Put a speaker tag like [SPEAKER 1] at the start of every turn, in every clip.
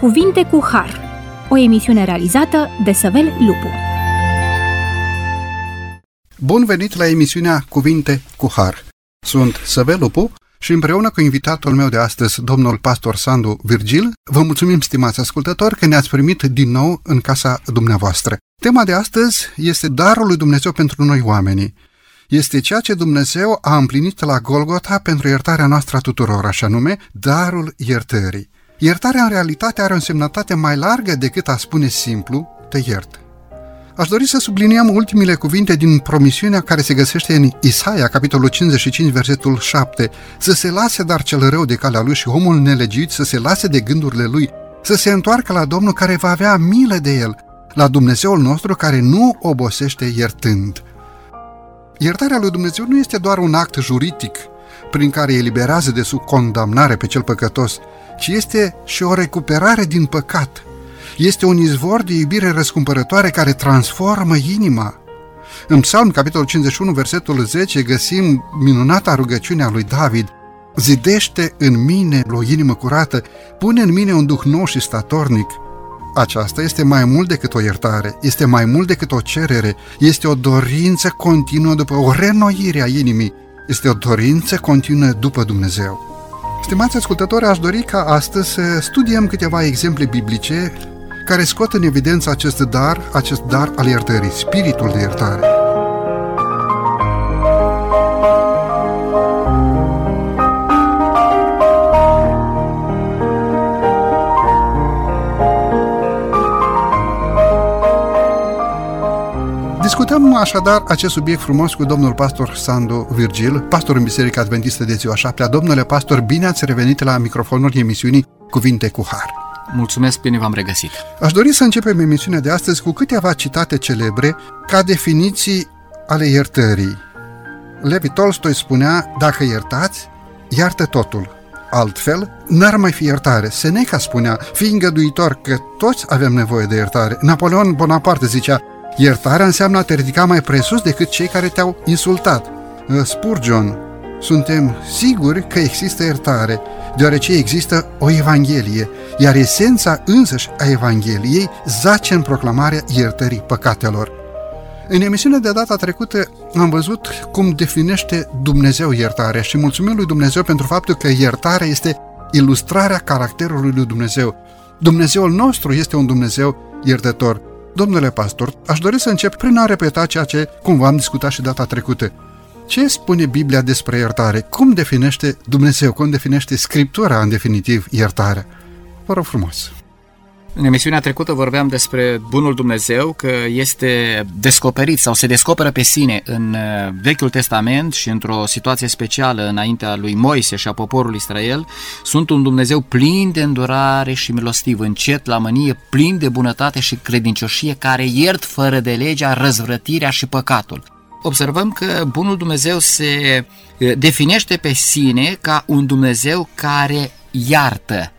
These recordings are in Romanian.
[SPEAKER 1] Cuvinte cu Har, o emisiune realizată de Săvel Lupu.
[SPEAKER 2] Bun venit la emisiunea Cuvinte cu Har. Sunt Săvel Lupu și împreună cu invitatul meu de astăzi, domnul pastor Sandu Virgil, vă mulțumim, stimați ascultători, că ne-ați primit din nou în casa dumneavoastră. Tema de astăzi este darul lui Dumnezeu pentru noi oamenii. Este ceea ce Dumnezeu a împlinit la Golgota pentru iertarea noastră a tuturor, așa nume, darul iertării. Iertarea în realitate are o însemnătate mai largă decât a spune simplu, te iert. Aș dori să subliniem ultimile cuvinte din promisiunea care se găsește în Isaia, capitolul 55, versetul 7. Să se lase dar cel rău de calea lui și omul nelegit să se lase de gândurile lui, să se întoarcă la Domnul care va avea milă de el, la Dumnezeul nostru care nu obosește iertând. Iertarea lui Dumnezeu nu este doar un act juridic prin care eliberează de sub condamnare pe cel păcătos, ci este și o recuperare din păcat. Este un izvor de iubire răscumpărătoare care transformă inima. În Psalm, capitolul 51, versetul 10, găsim minunata rugăciune a lui David. Zidește în mine o inimă curată, pune în mine un duh nou și statornic. Aceasta este mai mult decât o iertare, este mai mult decât o cerere, este o dorință continuă după o renoire a inimii, este o dorință continuă după Dumnezeu. Stimați ascultători, aș dori ca astăzi să studiem câteva exemple biblice care scot în evidență acest dar, acest dar al iertării, spiritul de iertare. Discutăm așadar acest subiect frumos cu domnul pastor Sandu Virgil, pastor în Biserica Adventistă de ziua 7 Domnule pastor, bine ați revenit la microfonul emisiunii Cuvinte cu Har.
[SPEAKER 3] Mulțumesc, bine v-am regăsit.
[SPEAKER 2] Aș dori să începem emisiunea de astăzi cu câteva citate celebre ca definiții ale iertării. Levi Tolstoi spunea, dacă iertați, iartă totul. Altfel, n-ar mai fi iertare. Seneca spunea, fii îngăduitor că toți avem nevoie de iertare. Napoleon Bonaparte zicea, Iertarea înseamnă a te ridica mai presus decât cei care te-au insultat. Uh, Spurgeon, suntem siguri că există iertare, deoarece există o Evanghelie, iar esența însăși a Evangheliei zace în proclamarea iertării păcatelor. În emisiunea de data trecută am văzut cum definește Dumnezeu iertarea și mulțumim lui Dumnezeu pentru faptul că iertarea este ilustrarea caracterului lui Dumnezeu. Dumnezeul nostru este un Dumnezeu iertător. Domnule pastor, aș dori să încep prin a repeta ceea ce cumva am discutat și data trecută. Ce spune Biblia despre iertare? Cum definește Dumnezeu, cum definește Scriptura, în definitiv, iertarea? Vă rog frumos!
[SPEAKER 3] În emisiunea trecută vorbeam despre Bunul Dumnezeu, că este descoperit sau se descoperă pe sine în uh, Vechiul Testament și într-o situație specială înaintea lui Moise și a poporului Israel. Sunt un Dumnezeu plin de îndurare și milostiv, încet la mânie, plin de bunătate și credincioșie, care iert fără de legea răzvrătirea și păcatul. Observăm că Bunul Dumnezeu se uh, definește pe sine ca un Dumnezeu care iartă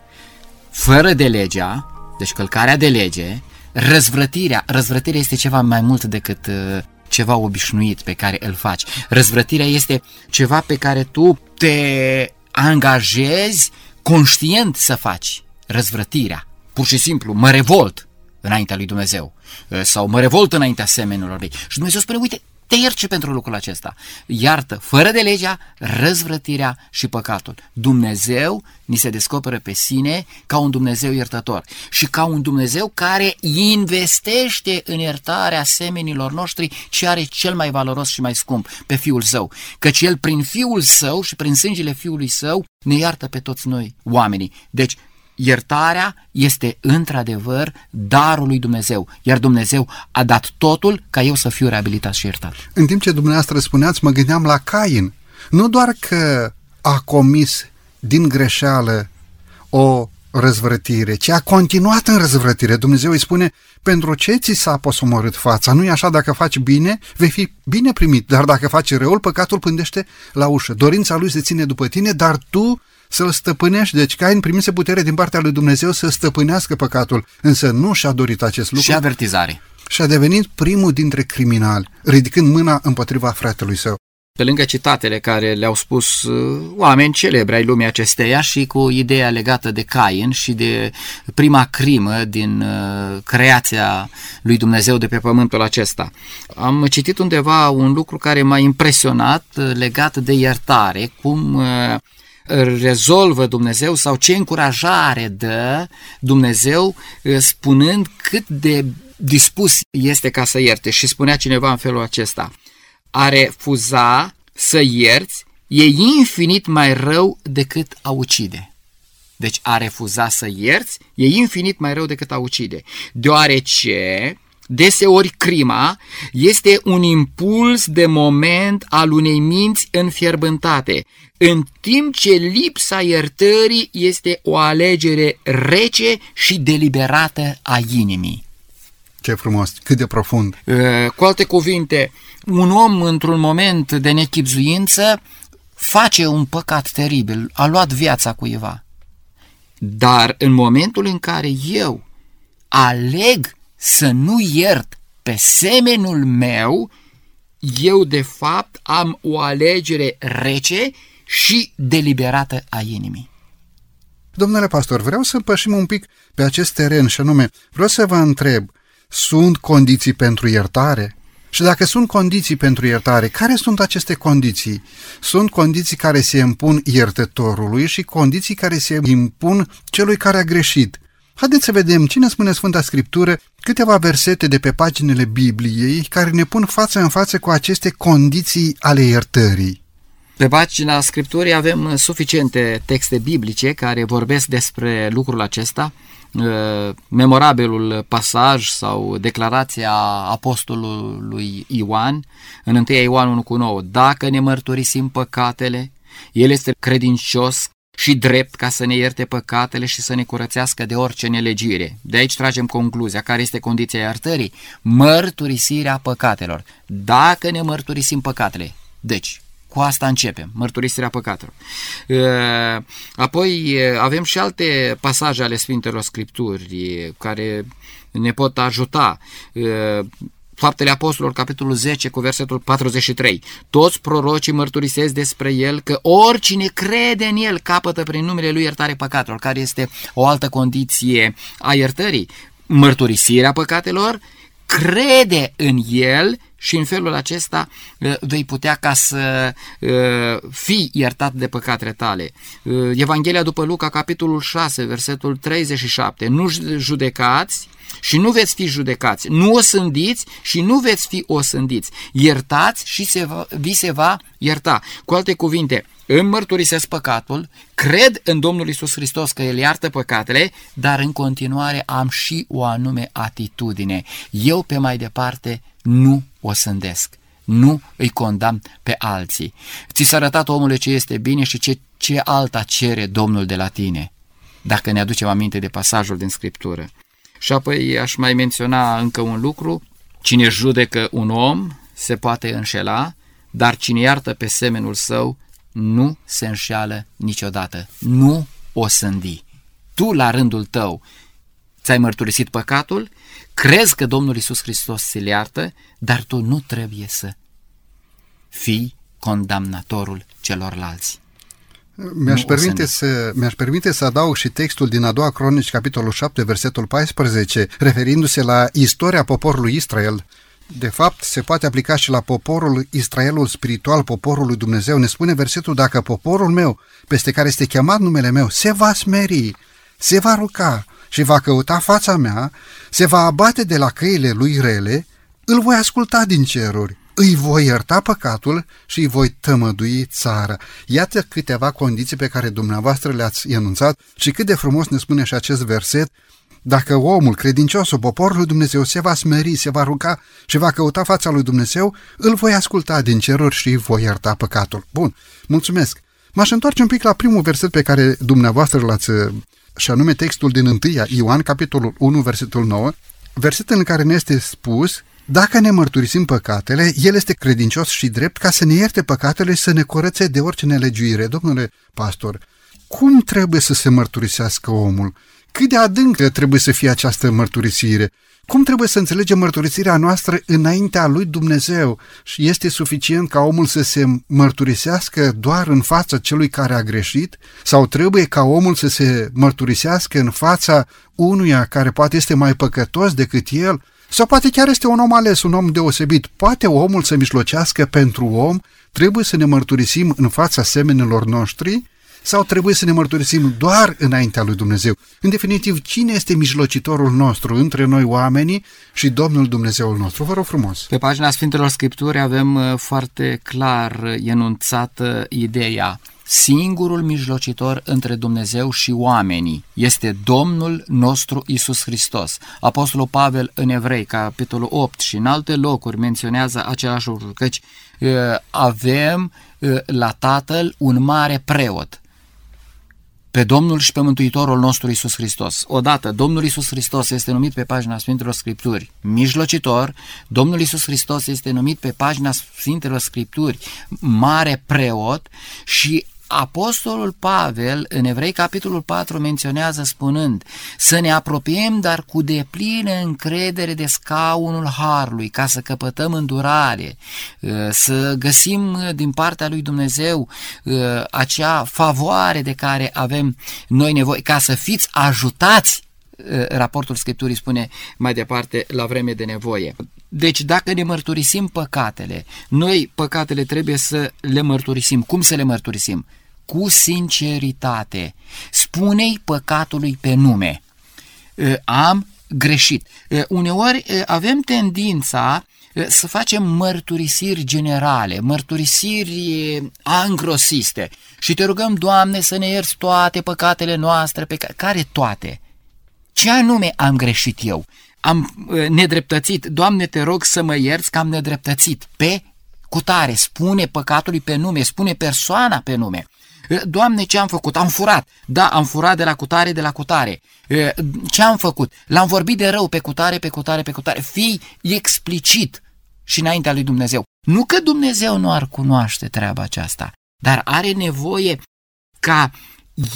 [SPEAKER 3] fără de legea, deci călcarea de lege, răzvrătirea, răzvrătirea este ceva mai mult decât uh, ceva obișnuit pe care îl faci. Răzvrătirea este ceva pe care tu te angajezi conștient să faci. Răzvrătirea. Pur și simplu, mă revolt înaintea lui Dumnezeu uh, sau mă revolt înaintea semenilor mei. Și Dumnezeu spune, uite, te ierce pentru lucrul acesta. Iartă, fără de legea, răzvrătirea și păcatul. Dumnezeu ni se descoperă pe sine ca un Dumnezeu iertător și ca un Dumnezeu care investește în iertarea semenilor noștri ce are cel mai valoros și mai scump, pe Fiul Său. Căci El prin Fiul Său și prin sângele Fiului Său ne iartă pe toți noi, oamenii. Deci Iertarea este într-adevăr darul lui Dumnezeu, iar Dumnezeu a dat totul ca eu să fiu reabilitat și iertat.
[SPEAKER 2] În timp ce dumneavoastră spuneați, mă gândeam la Cain. Nu doar că a comis din greșeală o răzvrătire, ci a continuat în răzvrătire. Dumnezeu îi spune, pentru ce ți s-a posomorât fața? Nu-i așa, dacă faci bine, vei fi bine primit, dar dacă faci răul, păcatul pândește la ușă. Dorința lui se ține după tine, dar tu să-l stăpânești. Deci Cain primise putere din partea lui Dumnezeu să stăpânească păcatul, însă nu și-a dorit acest lucru.
[SPEAKER 3] Și avertizare.
[SPEAKER 2] Și a devenit primul dintre criminali, ridicând mâna împotriva fratelui său.
[SPEAKER 3] Pe lângă citatele care le-au spus uh, oameni celebri ai lumii acesteia și cu ideea legată de Cain și de prima crimă din uh, creația lui Dumnezeu de pe pământul acesta. Am citit undeva un lucru care m-a impresionat uh, legat de iertare, cum rezolvă Dumnezeu sau ce încurajare dă Dumnezeu spunând cât de dispus este ca să ierte. Și spunea cineva în felul acesta – a refuza să ierți e infinit mai rău decât a ucide. Deci a refuza să ierți e infinit mai rău decât a ucide, deoarece deseori crima este un impuls de moment al unei minți înfierbântate, în timp ce lipsa iertării este o alegere rece și deliberată a inimii.
[SPEAKER 2] Ce frumos, cât de profund.
[SPEAKER 3] Cu alte cuvinte, un om într-un moment de nechipzuință face un păcat teribil, a luat viața cuiva. Dar în momentul în care eu aleg să nu iert pe semenul meu, eu de fapt am o alegere rece și deliberată a inimii.
[SPEAKER 2] Domnule pastor, vreau să pășim un pic pe acest teren și anume, vreau să vă întreb, sunt condiții pentru iertare? Și dacă sunt condiții pentru iertare, care sunt aceste condiții? Sunt condiții care se impun iertătorului și condiții care se impun celui care a greșit. Haideți să vedem cine spune Sfânta Scriptură câteva versete de pe paginile Bibliei care ne pun față în față cu aceste condiții ale iertării.
[SPEAKER 3] Pe pagina Scripturii avem suficiente texte biblice care vorbesc despre lucrul acesta. Uh, memorabilul pasaj sau declarația apostolului Ioan în 1 Ioan 1 cu 9. Dacă ne mărturisim păcatele, El este credincios și drept ca să ne ierte păcatele și să ne curățească de orice nelegire. De aici tragem concluzia. Care este condiția iertării? Mărturisirea păcatelor. Dacă ne mărturisim păcatele. Deci, cu asta începem, mărturisirea păcatelor. Apoi avem și alte pasaje ale Sfintelor Scripturi care ne pot ajuta. Faptele Apostolilor, capitolul 10, cu versetul 43. Toți prorocii mărturisesc despre el că oricine crede în el capătă prin numele lui iertare păcatelor, care este o altă condiție a iertării. Mărturisirea păcatelor, crede în el și în felul acesta uh, vei putea ca să uh, fii iertat de păcatele tale. Uh, Evanghelia după Luca, capitolul 6, versetul 37. Nu judecați și nu veți fi judecați, nu o sândiți și nu veți fi osândiți. Iertați și se va, vi se va ierta. Cu alte cuvinte, îmi mărturisesc păcatul, cred în Domnul Isus Hristos că El iartă păcatele, dar în continuare am și o anume atitudine. Eu pe mai departe nu o sândesc, nu îi condamn pe alții. Ți s-a arătat omule ce este bine și ce, ce alta cere Domnul de la tine, dacă ne aducem aminte de pasajul din Scriptură. Și apoi aș mai menționa încă un lucru, cine judecă un om se poate înșela, dar cine iartă pe semenul său nu se înșeală niciodată, nu o sândi. Tu, la rândul tău, ți-ai mărturisit păcatul, crezi că Domnul Isus Hristos se iartă, dar tu nu trebuie să fii condamnatorul celorlalți.
[SPEAKER 2] Mi-aș permite, să, mi-aș permite să adaug și textul din a doua cronici, capitolul 7, versetul 14, referindu-se la istoria poporului Israel. De fapt, se poate aplica și la poporul Israelul spiritual, poporul lui Dumnezeu. Ne spune versetul, dacă poporul meu, peste care este chemat numele meu, se va smeri, se va ruca și va căuta fața mea, se va abate de la căile lui rele, îl voi asculta din ceruri îi voi ierta păcatul și îi voi tămădui țara. Iată câteva condiții pe care dumneavoastră le-ați enunțat și cât de frumos ne spune și acest verset, dacă omul, credinciosul, poporul lui Dumnezeu se va smeri, se va ruga și va căuta fața lui Dumnezeu, îl voi asculta din ceruri și îi voi ierta păcatul. Bun, mulțumesc. M-aș întoarce un pic la primul verset pe care dumneavoastră l-ați, și anume textul din 1 Ioan, capitolul 1, versetul 9, versetul în care ne este spus dacă ne mărturisim păcatele, El este credincios și drept ca să ne ierte păcatele și să ne curățe de orice nelegiuire. Domnule pastor, cum trebuie să se mărturisească omul? Cât de adâncă trebuie să fie această mărturisire? Cum trebuie să înțelegem mărturisirea noastră înaintea lui Dumnezeu? Și este suficient ca omul să se mărturisească doar în fața celui care a greșit? Sau trebuie ca omul să se mărturisească în fața unuia care poate este mai păcătos decât el? Sau poate chiar este un om ales, un om deosebit. Poate omul să mijlocească pentru om? Trebuie să ne mărturisim în fața semenilor noștri? Sau trebuie să ne mărturisim doar înaintea lui Dumnezeu? În definitiv, cine este mijlocitorul nostru între noi oamenii și Domnul Dumnezeul nostru? Vă rog frumos!
[SPEAKER 3] Pe pagina Sfintelor Scripturi avem uh, foarte clar uh, enunțată ideea Singurul mijlocitor între Dumnezeu și oamenii este Domnul nostru Isus Hristos. Apostolul Pavel în Evrei, capitolul 8 și în alte locuri menționează același lucru, căci uh, avem la Tatăl un mare preot pe Domnul și pe Mântuitorul nostru Isus Hristos. Odată, Domnul Isus Hristos este numit pe pagina Sfintelor Scripturi mijlocitor, Domnul Isus Hristos este numit pe pagina Sfintelor Scripturi mare preot și Apostolul Pavel, în Evrei capitolul 4, menționează spunând să ne apropiem, dar cu deplină încredere de scaunul Harului, ca să căpătăm îndurare, uh, să găsim uh, din partea lui Dumnezeu uh, acea favoare de care avem noi nevoie, ca să fiți ajutați raportul Scripturii spune mai departe la vreme de nevoie. Deci dacă ne mărturisim păcatele, noi păcatele trebuie să le mărturisim. Cum să le mărturisim? Cu sinceritate. Spune-i păcatului pe nume. Am greșit. Uneori avem tendința să facem mărturisiri generale, mărturisiri angrosiste și te rugăm, Doamne, să ne ierți toate păcatele noastre, pe care, care toate? Ce anume am greșit eu? Am nedreptățit, Doamne, te rog să mă ierți că am nedreptățit. Pe cutare, spune păcatului pe nume, spune persoana pe nume. Doamne, ce am făcut? Am furat. Da, am furat de la cutare, de la cutare. Ce am făcut? L-am vorbit de rău pe cutare, pe cutare, pe cutare. Fii explicit și înaintea lui Dumnezeu. Nu că Dumnezeu nu ar cunoaște treaba aceasta, dar are nevoie ca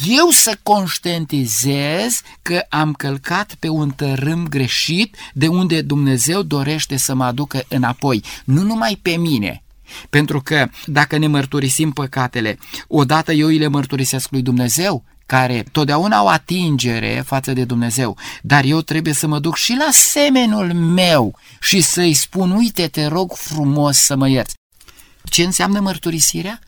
[SPEAKER 3] eu să conștientizez că am călcat pe un tărâm greșit de unde Dumnezeu dorește să mă aducă înapoi. Nu numai pe mine, pentru că dacă ne mărturisim păcatele, odată eu îi le mărturisesc lui Dumnezeu, care totdeauna au atingere față de Dumnezeu, dar eu trebuie să mă duc și la semenul meu și să-i spun, uite, te rog frumos să mă ierți. Ce înseamnă mărturisirea?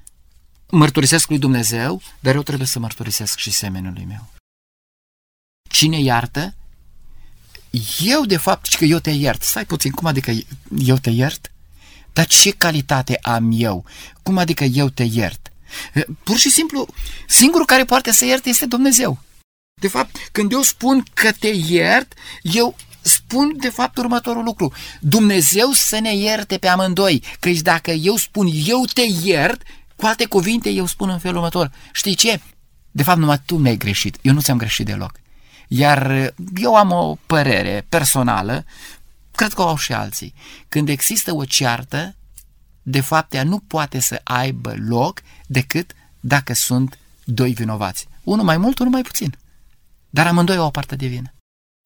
[SPEAKER 3] Mărturisesc lui Dumnezeu, dar eu trebuie să mărturisesc și semenului meu. Cine iartă? Eu, de fapt, că eu te iert. Stai puțin, cum adică eu te iert? Dar ce calitate am eu? Cum adică eu te iert? Pur și simplu, singurul care poate să ierte este Dumnezeu. De fapt, când eu spun că te iert, eu spun de fapt următorul lucru. Dumnezeu să ne ierte pe amândoi, căci dacă eu spun eu te iert, cu alte cuvinte eu spun în felul următor. Știi ce? De fapt, numai tu mi-ai greșit. Eu nu ți-am greșit deloc. Iar eu am o părere personală Cred că o au și alții. Când există o ceartă, de fapt ea nu poate să aibă loc decât dacă sunt doi vinovați. Unul mai mult, unul mai puțin. Dar amândoi au o parte de vină.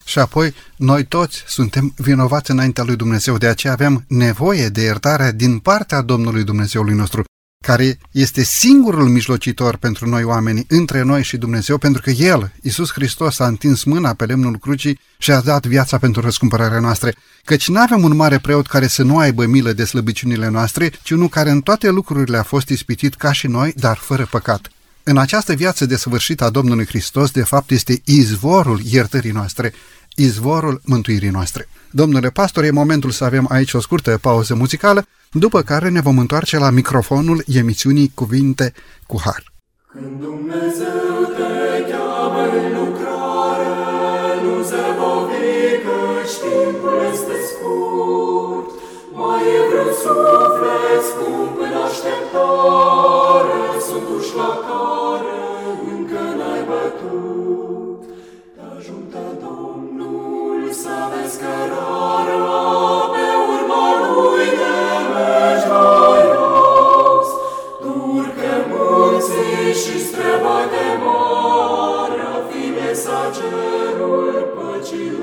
[SPEAKER 2] Și apoi, noi toți suntem vinovați înaintea lui Dumnezeu, de aceea avem nevoie de iertare din partea Domnului Dumnezeului nostru care este singurul mijlocitor pentru noi oameni, între noi și Dumnezeu, pentru că El, Iisus Hristos, a întins mâna pe lemnul crucii și a dat viața pentru răscumpărarea noastră. Căci nu avem un mare preot care să nu aibă milă de slăbiciunile noastre, ci unul care în toate lucrurile a fost ispitit ca și noi, dar fără păcat. În această viață desăvârșită a Domnului Hristos, de fapt, este izvorul iertării noastre, izvorul mântuirii noastre. Domnule pastor, e momentul să avem aici o scurtă pauză muzicală, după care ne vom întoarce la microfonul emisiunii Cuvinte cu Har. Când Dumnezeu te cheamă în lucrare, nu se căci timpul este scurt. Mai e vreun suflet scump în așteptare, sunt uși la care și străbate marea, fi mesagerul păcii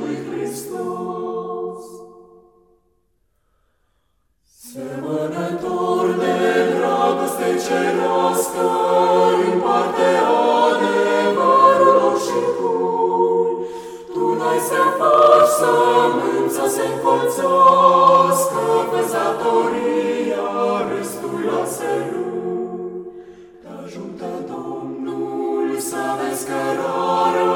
[SPEAKER 4] sămânța se încolțească, vezi datoria, restul lasă Te ajută Domnul să vezi cărarea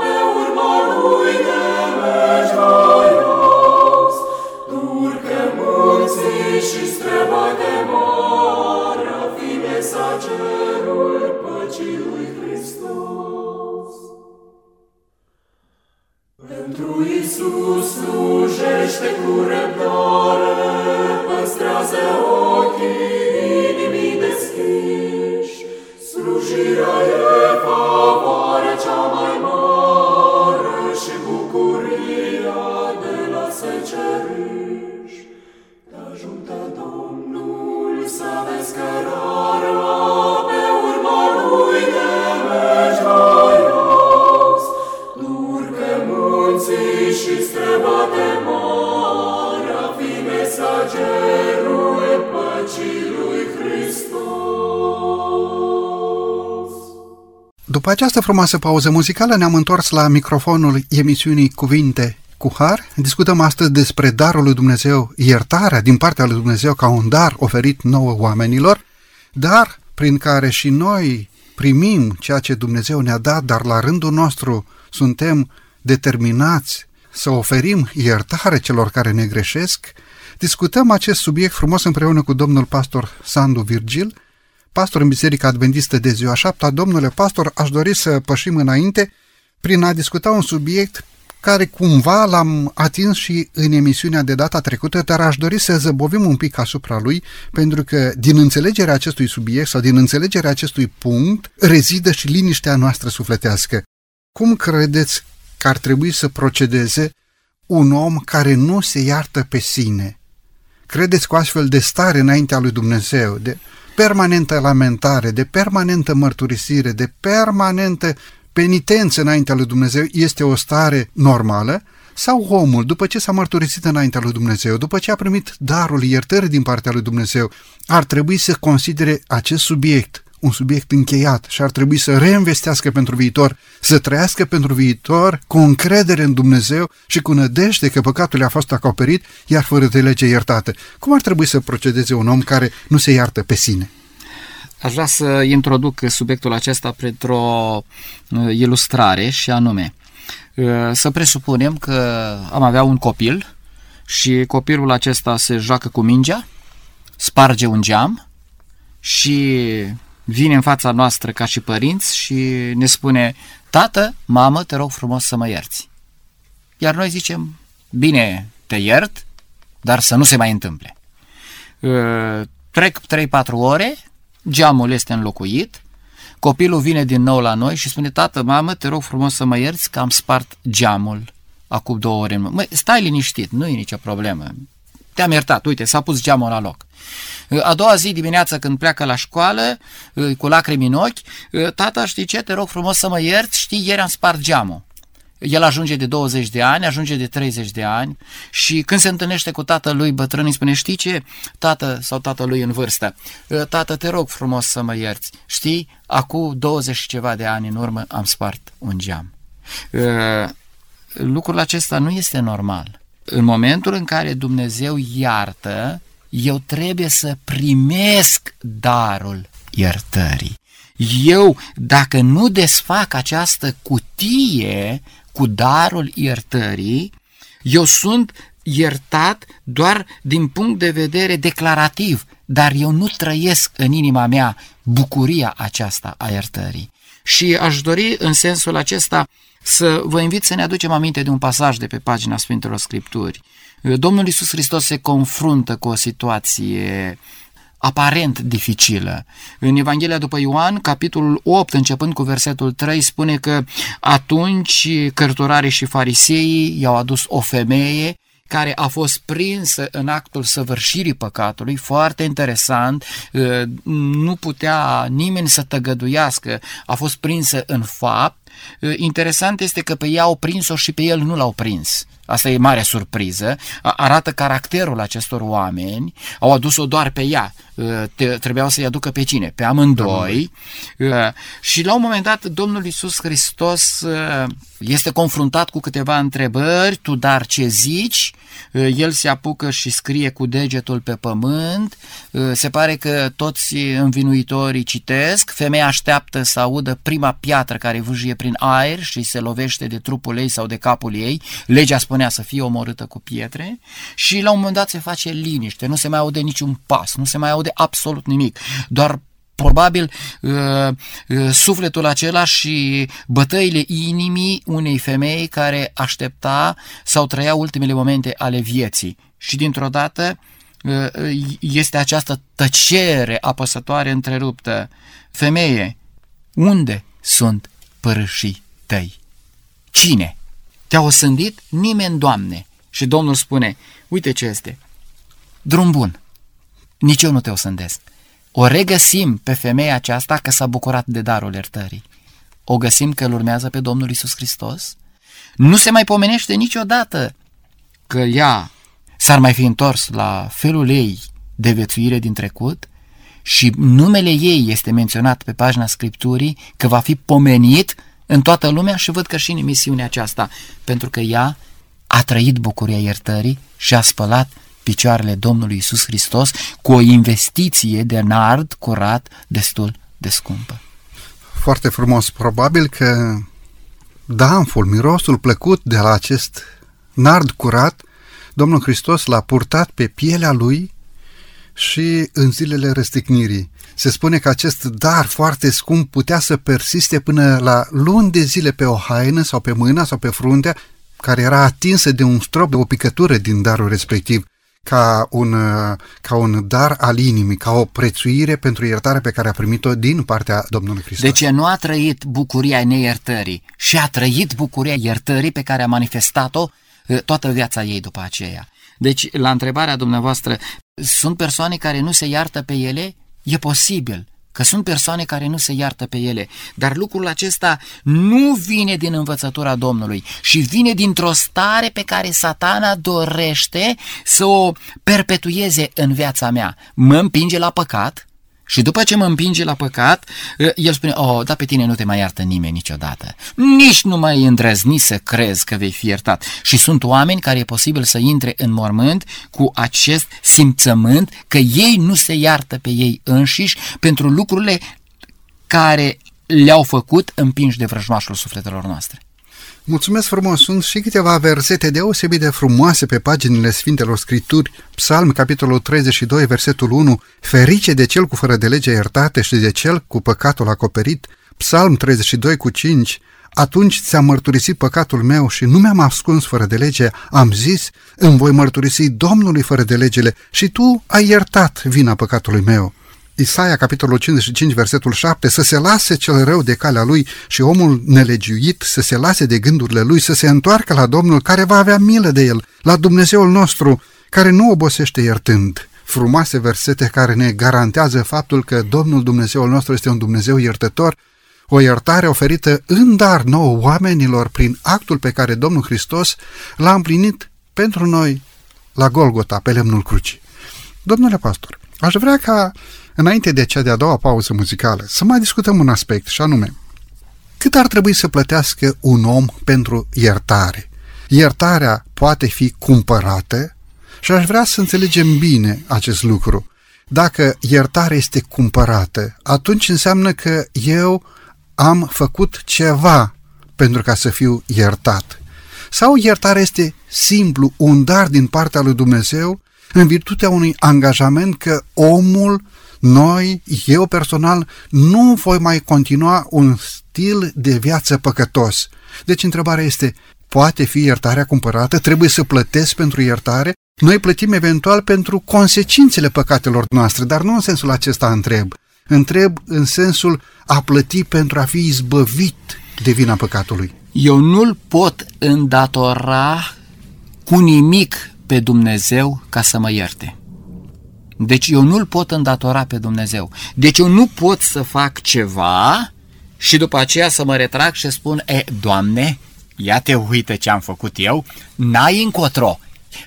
[SPEAKER 4] pe urma lui de mergi raios. Urcă munții și străbate marea, fi mesagerul păcii Pentru Isus slujește cu răbdare, păstrează ochii
[SPEAKER 2] această frumoasă pauză muzicală ne-am întors la microfonul emisiunii Cuvinte cu Har. Discutăm astăzi despre darul lui Dumnezeu, iertarea din partea lui Dumnezeu ca un dar oferit nouă oamenilor, dar prin care și noi primim ceea ce Dumnezeu ne-a dat, dar la rândul nostru suntem determinați să oferim iertare celor care ne greșesc. Discutăm acest subiect frumos împreună cu domnul pastor Sandu Virgil, pastor în Biserica Adventistă de ziua șaptea. Domnule pastor, aș dori să pășim înainte prin a discuta un subiect care cumva l-am atins și în emisiunea de data trecută, dar aș dori să zăbovim un pic asupra lui, pentru că din înțelegerea acestui subiect sau din înțelegerea acestui punct rezidă și liniștea noastră sufletească. Cum credeți că ar trebui să procedeze un om care nu se iartă pe sine? Credeți că o astfel de stare înaintea lui Dumnezeu, de permanentă lamentare, de permanentă mărturisire, de permanentă penitență înaintea lui Dumnezeu este o stare normală? Sau omul, după ce s-a mărturisit înaintea lui Dumnezeu, după ce a primit darul iertării din partea lui Dumnezeu, ar trebui să considere acest subiect un subiect încheiat și ar trebui să reînvestească pentru viitor, să trăiască pentru viitor cu încredere în Dumnezeu și cu nădejde că păcatul a fost acoperit, iar fără de lege iertată. Cum ar trebui să procedeze un om care nu se iartă pe sine?
[SPEAKER 3] Aș vrea să introduc subiectul acesta printr-o uh, ilustrare și anume uh, să presupunem că am avea un copil și copilul acesta se joacă cu mingea, sparge un geam și vine în fața noastră ca și părinți și ne spune Tată, mamă, te rog frumos să mă ierți. Iar noi zicem, bine, te iert, dar să nu se mai întâmple. Uh, trec 3-4 ore, geamul este înlocuit, copilul vine din nou la noi și spune, tată, mamă, te rog frumos să mă ierți că am spart geamul acum două ore. Măi, stai liniștit, nu e nicio problemă. Te-am iertat, uite, s-a pus geamul la loc. A doua zi dimineața când pleacă la școală, cu lacrimi în ochi, tata, știi ce, te rog frumos să mă ierți, știi, ieri am spart geamul. El ajunge de 20 de ani, ajunge de 30 de ani și când se întâlnește cu tatălui bătrân îi spune, știi ce, tată sau tatălui în vârstă, tată, te rog frumos să mă ierți, știi, acum 20 și ceva de ani în urmă am spart un geam. Lucrul acesta nu este normal. În momentul în care Dumnezeu iartă, eu trebuie să primesc darul iertării. Eu, dacă nu desfac această cutie cu darul iertării, eu sunt iertat doar din punct de vedere declarativ, dar eu nu trăiesc în inima mea bucuria aceasta a iertării. Și aș dori în sensul acesta să vă invit să ne aducem aminte de un pasaj de pe pagina Sfintelor Scripturi. Domnul Iisus Hristos se confruntă cu o situație aparent dificilă. În Evanghelia după Ioan, capitolul 8, începând cu versetul 3, spune că atunci cărturarii și fariseii i-au adus o femeie care a fost prinsă în actul săvârșirii păcatului, foarte interesant, nu putea nimeni să tăgăduiască, a fost prinsă în fapt Interesant este că pe ea au prins-o și pe el nu l-au prins. Asta e mare surpriză. Arată caracterul acestor oameni. Au adus-o doar pe ea. Trebuiau să-i aducă pe cine? Pe amândoi. Și la un moment dat Domnul Iisus Hristos este confruntat cu câteva întrebări. Tu dar ce zici? El se apucă și scrie cu degetul pe pământ. Se pare că toți învinuitorii citesc. Femeia așteaptă să audă prima piatră care vâjie prin aer și se lovește de trupul ei sau de capul ei. Legea spunea să fie omorâtă cu pietre și la un moment dat se face liniște, nu se mai aude niciun pas, nu se mai aude absolut nimic, doar probabil uh, uh, sufletul acela și bătăile inimii unei femei care aștepta sau trăia ultimele momente ale vieții. Și dintr-o dată uh, este această tăcere apăsătoare întreruptă. Femeie, unde sunt părâșii tăi? Cine? Te-a osândit? Nimeni, Doamne. Și Domnul spune, uite ce este, drum bun, nici eu nu te osândesc. O regăsim pe femeia aceasta că s-a bucurat de darul iertării. O găsim că îl urmează pe Domnul Isus Hristos. Nu se mai pomenește niciodată că ea s-ar mai fi întors la felul ei de viețuire din trecut și numele ei este menționat pe pagina Scripturii că va fi pomenit în toată lumea și văd că și în emisiunea aceasta, pentru că ea a trăit bucuria iertării și a spălat picioarele Domnului Isus Hristos cu o investiție de nard curat destul de scumpă.
[SPEAKER 2] Foarte frumos. Probabil că danful, mirosul plăcut de la acest nard curat, Domnul Hristos l-a purtat pe pielea lui și în zilele răstignirii. Se spune că acest dar foarte scump putea să persiste până la luni de zile pe o haină sau pe mâna sau pe fruntea care era atinsă de un strop, de o picătură din darul respectiv, ca un, ca un dar al inimii, ca o prețuire pentru iertarea pe care a primit-o din partea Domnului Hristos.
[SPEAKER 3] Deci nu a trăit bucuria neiertării și a trăit bucuria iertării pe care a manifestat-o toată viața ei după aceea. Deci, la întrebarea dumneavoastră, sunt persoane care nu se iartă pe ele? E posibil că sunt persoane care nu se iartă pe ele, dar lucrul acesta nu vine din învățătura Domnului și vine dintr-o stare pe care satana dorește să o perpetueze în viața mea. Mă împinge la păcat, și după ce mă împinge la păcat, el spune, oh, da, pe tine nu te mai iartă nimeni niciodată. Nici nu mai îndrăzni să crezi că vei fi iertat. Și sunt oameni care e posibil să intre în mormânt cu acest simțământ că ei nu se iartă pe ei înșiși pentru lucrurile care le-au făcut împinși de vrăjmașul sufletelor noastre.
[SPEAKER 2] Mulțumesc frumos! Sunt și câteva versete deosebit de frumoase pe paginile Sfintelor Scripturi. Psalm, capitolul 32, versetul 1. Ferice de cel cu fără de lege iertate și de cel cu păcatul acoperit. Psalm 32 cu 5. Atunci ți-am mărturisit păcatul meu și nu mi-am ascuns fără de lege. Am zis, îmi voi mărturisi Domnului fără de legele și tu ai iertat vina păcatului meu. Isaia, capitolul 55, versetul 7, să se lase cel rău de calea lui și omul nelegiuit să se lase de gândurile lui, să se întoarcă la Domnul care va avea milă de el, la Dumnezeul nostru, care nu obosește iertând. Frumoase versete care ne garantează faptul că Domnul Dumnezeul nostru este un Dumnezeu iertător, o iertare oferită în dar nouă oamenilor prin actul pe care Domnul Hristos l-a împlinit pentru noi la Golgota, pe lemnul crucii. Domnule pastor, aș vrea ca înainte de cea de-a doua pauză muzicală, să mai discutăm un aspect, și anume, cât ar trebui să plătească un om pentru iertare? Iertarea poate fi cumpărată și aș vrea să înțelegem bine acest lucru. Dacă iertarea este cumpărată, atunci înseamnă că eu am făcut ceva pentru ca să fiu iertat. Sau iertarea este simplu un dar din partea lui Dumnezeu în virtutea unui angajament că omul noi, eu personal, nu voi mai continua un stil de viață păcătos. Deci întrebarea este, poate fi iertarea cumpărată? Trebuie să plătesc pentru iertare? Noi plătim eventual pentru consecințele păcatelor noastre, dar nu în sensul acesta întreb. Întreb în sensul a plăti pentru a fi izbăvit de vina păcatului.
[SPEAKER 3] Eu nu-l pot îndatora cu nimic pe Dumnezeu ca să mă ierte. Deci eu nu-L pot îndatora pe Dumnezeu. Deci eu nu pot să fac ceva și după aceea să mă retrag și spun, e, Doamne, ia te uită ce am făcut eu, n-ai încotro.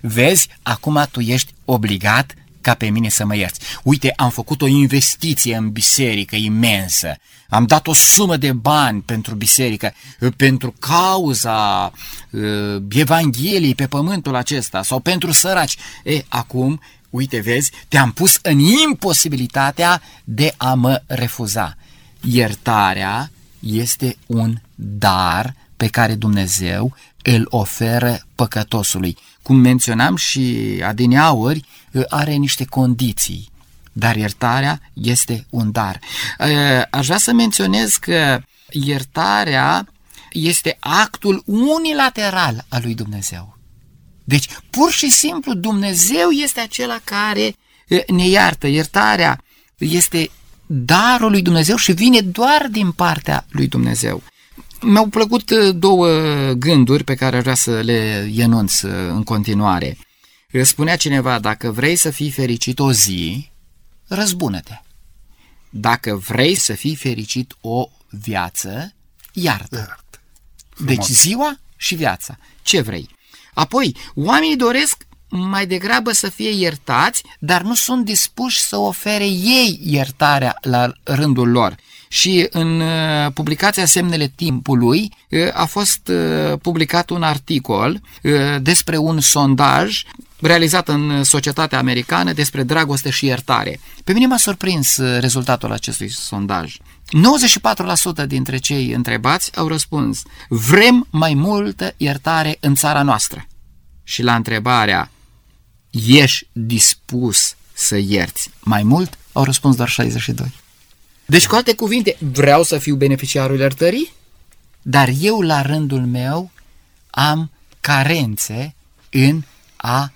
[SPEAKER 3] Vezi, acum tu ești obligat ca pe mine să mă ierți. Uite, am făcut o investiție în biserică imensă. Am dat o sumă de bani pentru biserică, pentru cauza uh, Evangheliei pe pământul acesta sau pentru săraci. E, acum, uite, vezi, te-am pus în imposibilitatea de a mă refuza. Iertarea este un dar pe care Dumnezeu îl oferă păcătosului. Cum menționam și adineauri, are niște condiții, dar iertarea este un dar. Aș vrea să menționez că iertarea este actul unilateral al lui Dumnezeu. Deci, pur și simplu, Dumnezeu este acela care ne iartă. Iertarea este darul lui Dumnezeu și vine doar din partea lui Dumnezeu. Mi-au plăcut uh, două gânduri pe care vrea să le enunț uh, în continuare. Spunea cineva, dacă vrei să fii fericit o zi, răzbună-te. Dacă vrei să fii fericit o viață, iartă.
[SPEAKER 2] Iartă.
[SPEAKER 3] Deci ziua și viața. Ce vrei? Apoi, oamenii doresc mai degrabă să fie iertați, dar nu sunt dispuși să ofere ei iertarea la rândul lor. Și în uh, publicația Semnele Timpului uh, a fost uh, publicat un articol despre un sondaj realizat în societatea americană despre dragoste și iertare. Pe mine m-a surprins rezultatul acestui sondaj. 94% dintre cei întrebați au răspuns Vrem mai multă iertare în țara noastră. Și la întrebarea Ești dispus să ierți mai mult? Au răspuns doar 62. Deci, cu alte cuvinte, vreau să fiu beneficiarul iertării, dar eu, la rândul meu, am carențe în a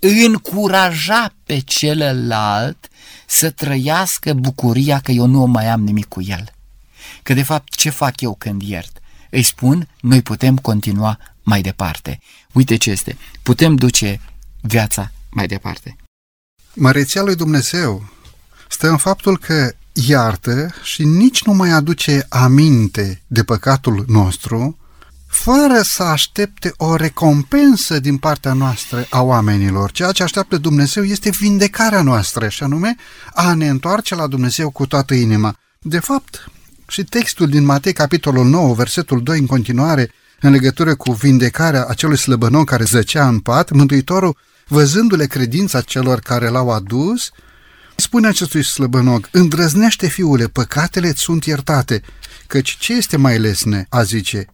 [SPEAKER 3] încuraja pe celălalt să trăiască bucuria că eu nu mai am nimic cu el. Că de fapt ce fac eu când iert? Îi spun, noi putem continua mai departe. Uite ce este, putem duce viața mai departe.
[SPEAKER 2] Măreția lui Dumnezeu stă în faptul că iartă și nici nu mai aduce aminte de păcatul nostru, fără să aștepte o recompensă din partea noastră a oamenilor. Ceea ce așteaptă Dumnezeu este vindecarea noastră, și anume a ne întoarce la Dumnezeu cu toată inima. De fapt, și textul din Matei, capitolul 9, versetul 2 în continuare, în legătură cu vindecarea acelui slăbănon care zăcea în pat, Mântuitorul, văzându-le credința celor care l-au adus, spune acestui slăbănog, îndrăznește, fiule, păcatele îți sunt iertate, căci ce este mai lesne, a zice,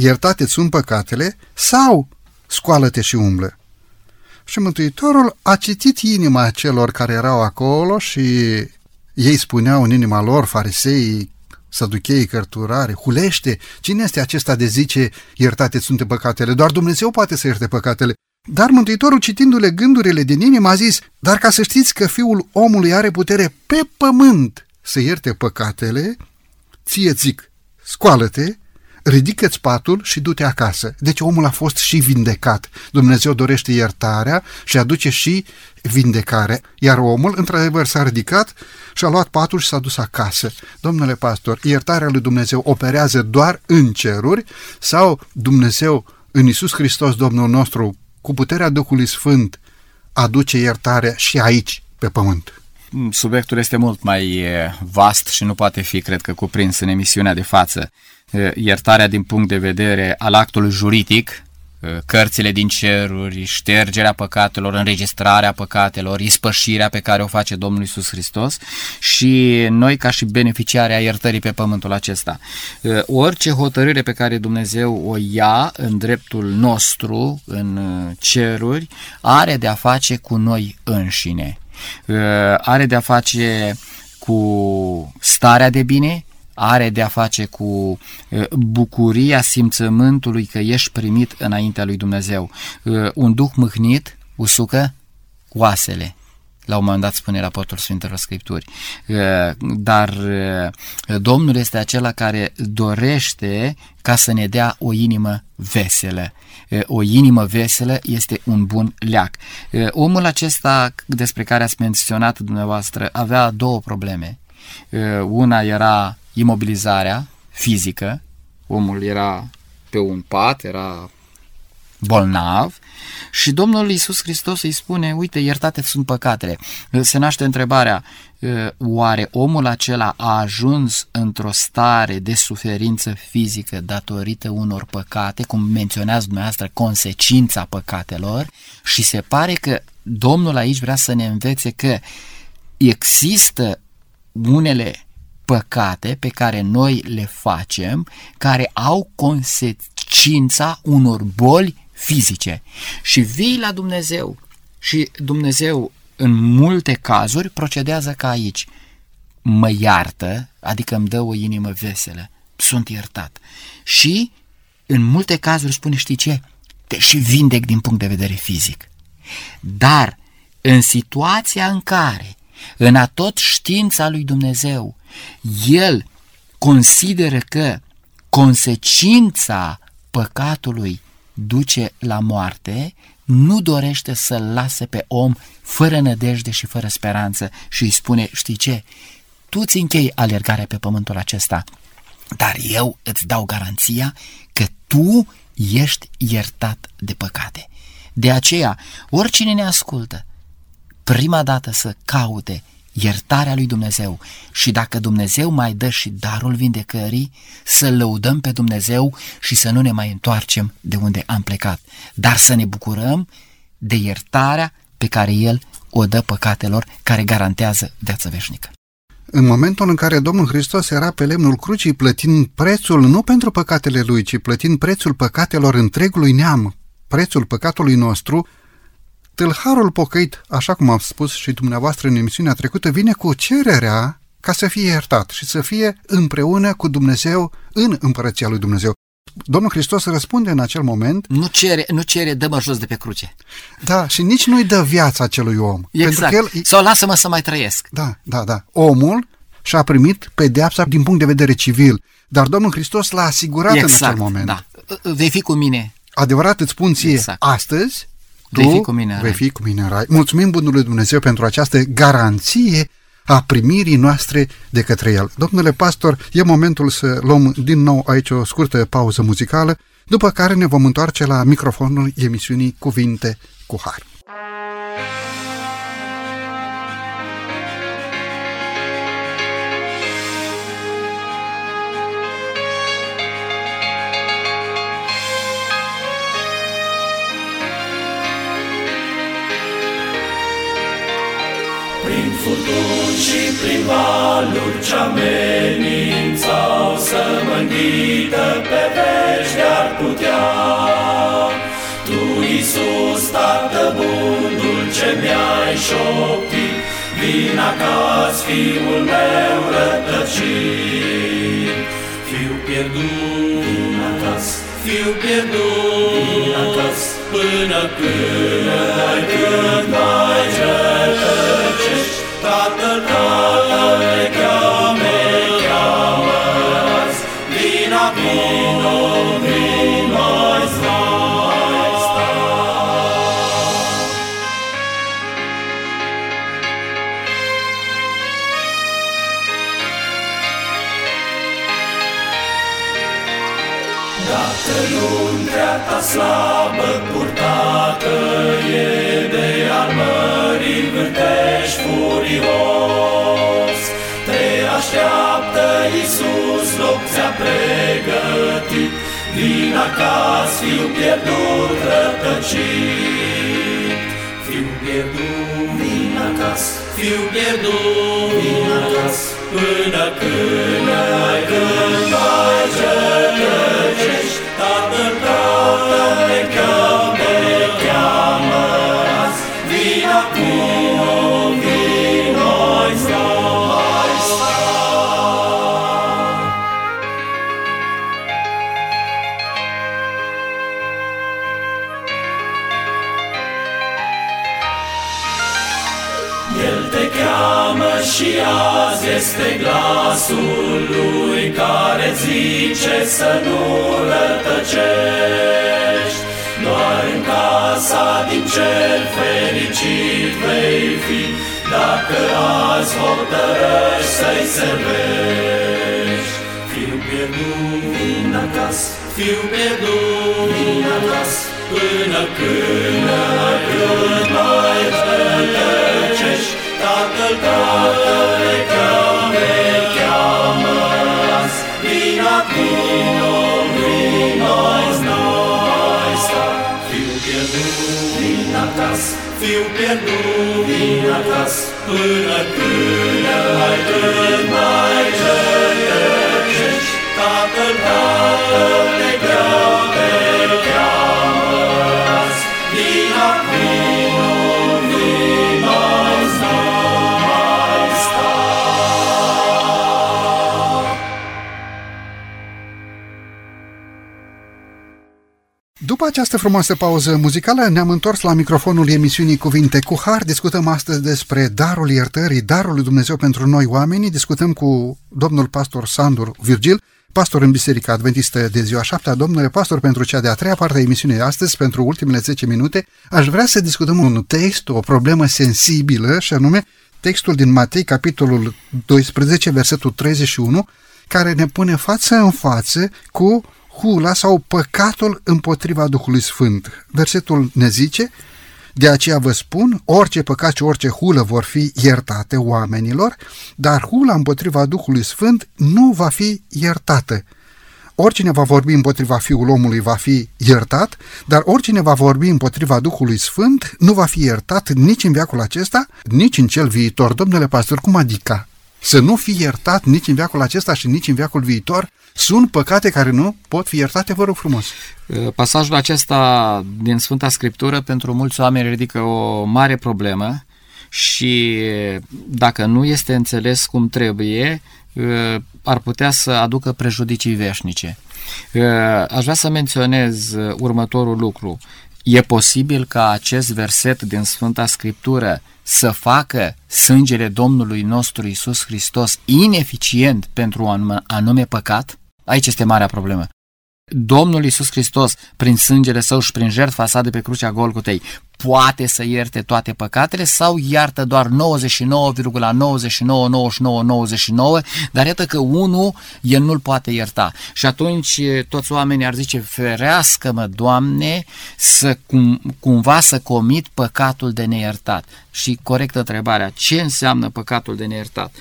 [SPEAKER 2] iertate sunt păcatele sau scoală-te și umblă. Și Mântuitorul a citit inima celor care erau acolo și ei spuneau în inima lor, fariseii, saducheii, cărturare, hulește, cine este acesta de zice, iertate sunt păcatele? Doar Dumnezeu poate să ierte păcatele. Dar Mântuitorul, citindu-le gândurile din inimă, a zis, dar ca să știți că Fiul omului are putere pe pământ să ierte păcatele, ție zic, scoală-te, ridică-ți patul și du-te acasă. Deci omul a fost și vindecat. Dumnezeu dorește iertarea și aduce și vindecare. Iar omul, într-adevăr, s-a ridicat și a luat patul și s-a dus acasă. Domnule pastor, iertarea lui Dumnezeu operează doar în ceruri sau Dumnezeu în Isus Hristos, Domnul nostru, cu puterea Duhului Sfânt, aduce iertare și aici, pe pământ.
[SPEAKER 3] Subiectul este mult mai vast și nu poate fi, cred că, cuprins în emisiunea de față. Iertarea din punct de vedere al actului juridic, cărțile din ceruri, ștergerea păcatelor, înregistrarea păcatelor, ispășirea pe care o face Domnul Isus Hristos și noi ca și beneficiari a iertării pe pământul acesta. Orice hotărâre pe care Dumnezeu o ia în dreptul nostru, în ceruri, are de a face cu noi înșine. Are de a face cu starea de bine, are de a face cu bucuria simțământului că ești primit înaintea lui Dumnezeu. Un duh mâhnit usucă oasele. La un moment dat spune raportul Sfintelor Scripturi. Dar Domnul este acela care dorește ca să ne dea o inimă veselă. O inimă veselă este un bun leac. Omul acesta despre care ați menționat dumneavoastră avea două probleme. Una era imobilizarea fizică, omul era pe un pat, era bolnav. Și Domnul Iisus Hristos îi spune, uite, iertate sunt păcatele. Se naște întrebarea, oare omul acela a ajuns într-o stare de suferință fizică datorită unor păcate, cum menționează dumneavoastră, consecința păcatelor? Și se pare că Domnul aici vrea să ne învețe că există unele păcate pe care noi le facem, care au consecința unor boli fizice. Și vii la Dumnezeu și Dumnezeu în multe cazuri procedează ca aici. Mă iartă, adică îmi dă o inimă veselă, sunt iertat. Și în multe cazuri spune, știi ce? Te și vindec din punct de vedere fizic. Dar în situația în care, în atot știința lui Dumnezeu, el consideră că consecința păcatului duce la moarte, nu dorește să-l lase pe om fără nădejde și fără speranță și îi spune, știi ce, tu ți închei alergarea pe pământul acesta, dar eu îți dau garanția că tu ești iertat de păcate. De aceea, oricine ne ascultă, prima dată să caute iertarea lui Dumnezeu și dacă Dumnezeu mai dă și darul vindecării, să lăudăm pe Dumnezeu și să nu ne mai întoarcem de unde am plecat, dar să ne bucurăm de iertarea pe care El o dă păcatelor care garantează viața veșnică.
[SPEAKER 2] În momentul în care Domnul Hristos era pe lemnul crucii plătind prețul nu pentru păcatele Lui, ci plătind prețul păcatelor întregului neam, prețul păcatului nostru, Tâlharul pocăit, așa cum am spus și dumneavoastră în emisiunea trecută, vine cu cererea ca să fie iertat și să fie împreună cu Dumnezeu în împărăția lui Dumnezeu. Domnul Hristos răspunde în acel moment.
[SPEAKER 3] Nu cere, nu cere dă-mă jos de pe cruce.
[SPEAKER 2] Da, și nici nu-i dă viața acelui om.
[SPEAKER 3] Exact. Pentru că el, Sau lasă-mă să mai trăiesc.
[SPEAKER 2] Da, da, da. Omul și-a primit pedeapsa din punct de vedere civil, dar Domnul Hristos l-a asigurat exact, în acel exact, moment.
[SPEAKER 3] Da. Vei fi cu mine.
[SPEAKER 2] Adevărat îți spun ție, exact. astăzi tu vei fi cu mine, vei fi cu mine în rai. Mulțumim Bunului Dumnezeu pentru această garanție a primirii noastre de către El. Domnule pastor, e momentul să luăm din nou aici o scurtă pauză muzicală, după care ne vom întoarce la microfonul emisiunii Cuvinte cu Har.
[SPEAKER 4] Și prin valuri ce amenințau să mă înghită pe veci de-ar putea. Tu, Iisus, Tată bun, dulce mi-ai șoptit, vin acasă, fiul meu rătăcit. Fiu pierdut, vin acasă, fiu pierdut, vin acasă, până când ai când mai rătăcești. Tatăl, Tatăl ne cheamă, ne cheamă azi, vino, vino, vino, azi mai sta. Dacă luntrea ta slabă purtată e vântești furios, te așteaptă Iisus, loc ți-a pregătit, vin acasă, fiu pierdut, rătăcit. Fiu pierdut, vin acasă, fiu pierdut, vin acasă, până când ai când ai rătăcești, Tatăl, Tatăl și azi este glasul lui care zice să nu rătăcești. Doar în casa din cel fericit vei fi, dacă azi hotărăști să-i servești. pierdut, vin acasă, fiu pierdut, vin acasă, până când, până când mai rătăcești, Tatăl, Tatăl te cheamă, cheamă azi, vin acolo, vin mai sta, mai sta, fiu pierdut, vin acasă, fiu pierdut, vin acasă, până când, mai când mai rătăcești, Tatăl, Tatăl
[SPEAKER 2] După această frumoasă pauză muzicală, ne-am întors la microfonul emisiunii Cuvinte cu Har. Discutăm astăzi despre darul iertării, darul lui Dumnezeu pentru noi oamenii. Discutăm cu domnul pastor Sandur Virgil, pastor în Biserica Adventistă de ziua 7 Domnule pastor, pentru cea de-a treia parte a emisiunii astăzi, pentru ultimele 10 minute, aș vrea să discutăm un text, o problemă sensibilă, și anume textul din Matei, capitolul 12, versetul 31, care ne pune față în față cu hula sau păcatul împotriva Duhului Sfânt. Versetul ne zice, de aceea vă spun, orice păcat și orice hulă vor fi iertate oamenilor, dar hula împotriva Duhului Sfânt nu va fi iertată. Oricine va vorbi împotriva Fiul omului va fi iertat, dar oricine va vorbi împotriva Duhului Sfânt nu va fi iertat nici în viacul acesta, nici în cel viitor. Domnule pastor, cum adică? Să nu fi iertat nici în viacul acesta și nici în viacul viitor? Sunt păcate care nu pot fi iertate, vă rog frumos.
[SPEAKER 3] Pasajul acesta din Sfânta Scriptură pentru mulți oameni ridică o mare problemă și dacă nu este înțeles cum trebuie, ar putea să aducă prejudicii veșnice. Aș vrea să menționez următorul lucru. E posibil ca acest verset din Sfânta Scriptură să facă sângele Domnului nostru Isus Hristos ineficient pentru un anume, anume păcat? Aici este marea problemă. Domnul Isus Hristos, prin sângele său și prin jertfa sa de pe crucea Golgotei, poate să ierte toate păcatele sau iartă doar 99,999999, dar iată că unul el nu-l poate ierta. Și atunci toți oamenii ar zice, ferească-mă, Doamne, să cum, cumva să comit păcatul de neiertat. Și corectă întrebarea, ce înseamnă păcatul de neiertat?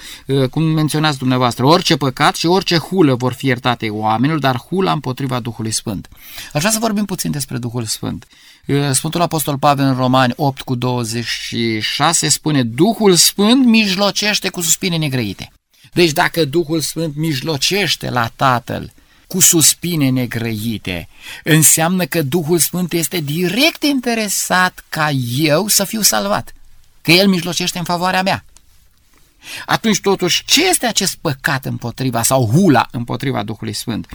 [SPEAKER 3] Cum menționați dumneavoastră, orice păcat și orice hulă vor fi iertate oamenilor, dar hula împotriva Duhului Sfânt. Aș vrea să vorbim puțin despre Duhul Sfânt. Sfântul Apostol Pavel în Romani 8 cu 26 spune Duhul Sfânt mijlocește cu suspine negrăite. Deci dacă Duhul Sfânt mijlocește la Tatăl cu suspine negrăite, înseamnă că Duhul Sfânt este direct interesat ca eu să fiu salvat, că El mijlocește în favoarea mea. Atunci totuși, ce este acest păcat împotriva sau hula împotriva Duhului Sfânt?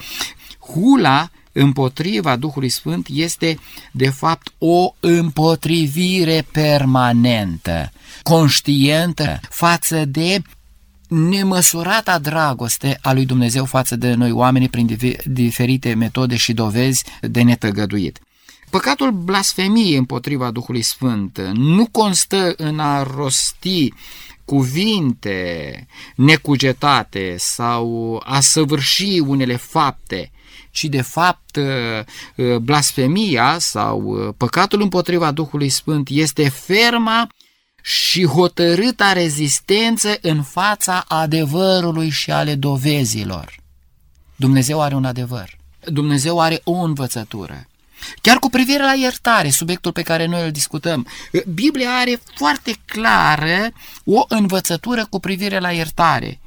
[SPEAKER 3] Hula împotriva Duhului Sfânt este de fapt o împotrivire permanentă, conștientă față de nemăsurata dragoste a lui Dumnezeu față de noi oamenii prin diferite metode și dovezi de netăgăduit. Păcatul blasfemiei împotriva Duhului Sfânt nu constă în a rosti cuvinte necugetate sau a săvârși unele fapte, ci de fapt blasfemia sau păcatul împotriva Duhului Sfânt este ferma și hotărâta rezistență în fața adevărului și ale dovezilor. Dumnezeu are un adevăr. Dumnezeu are o învățătură. Chiar cu privire la iertare, subiectul pe care noi îl discutăm, Biblia are foarte clară o învățătură cu privire la iertare.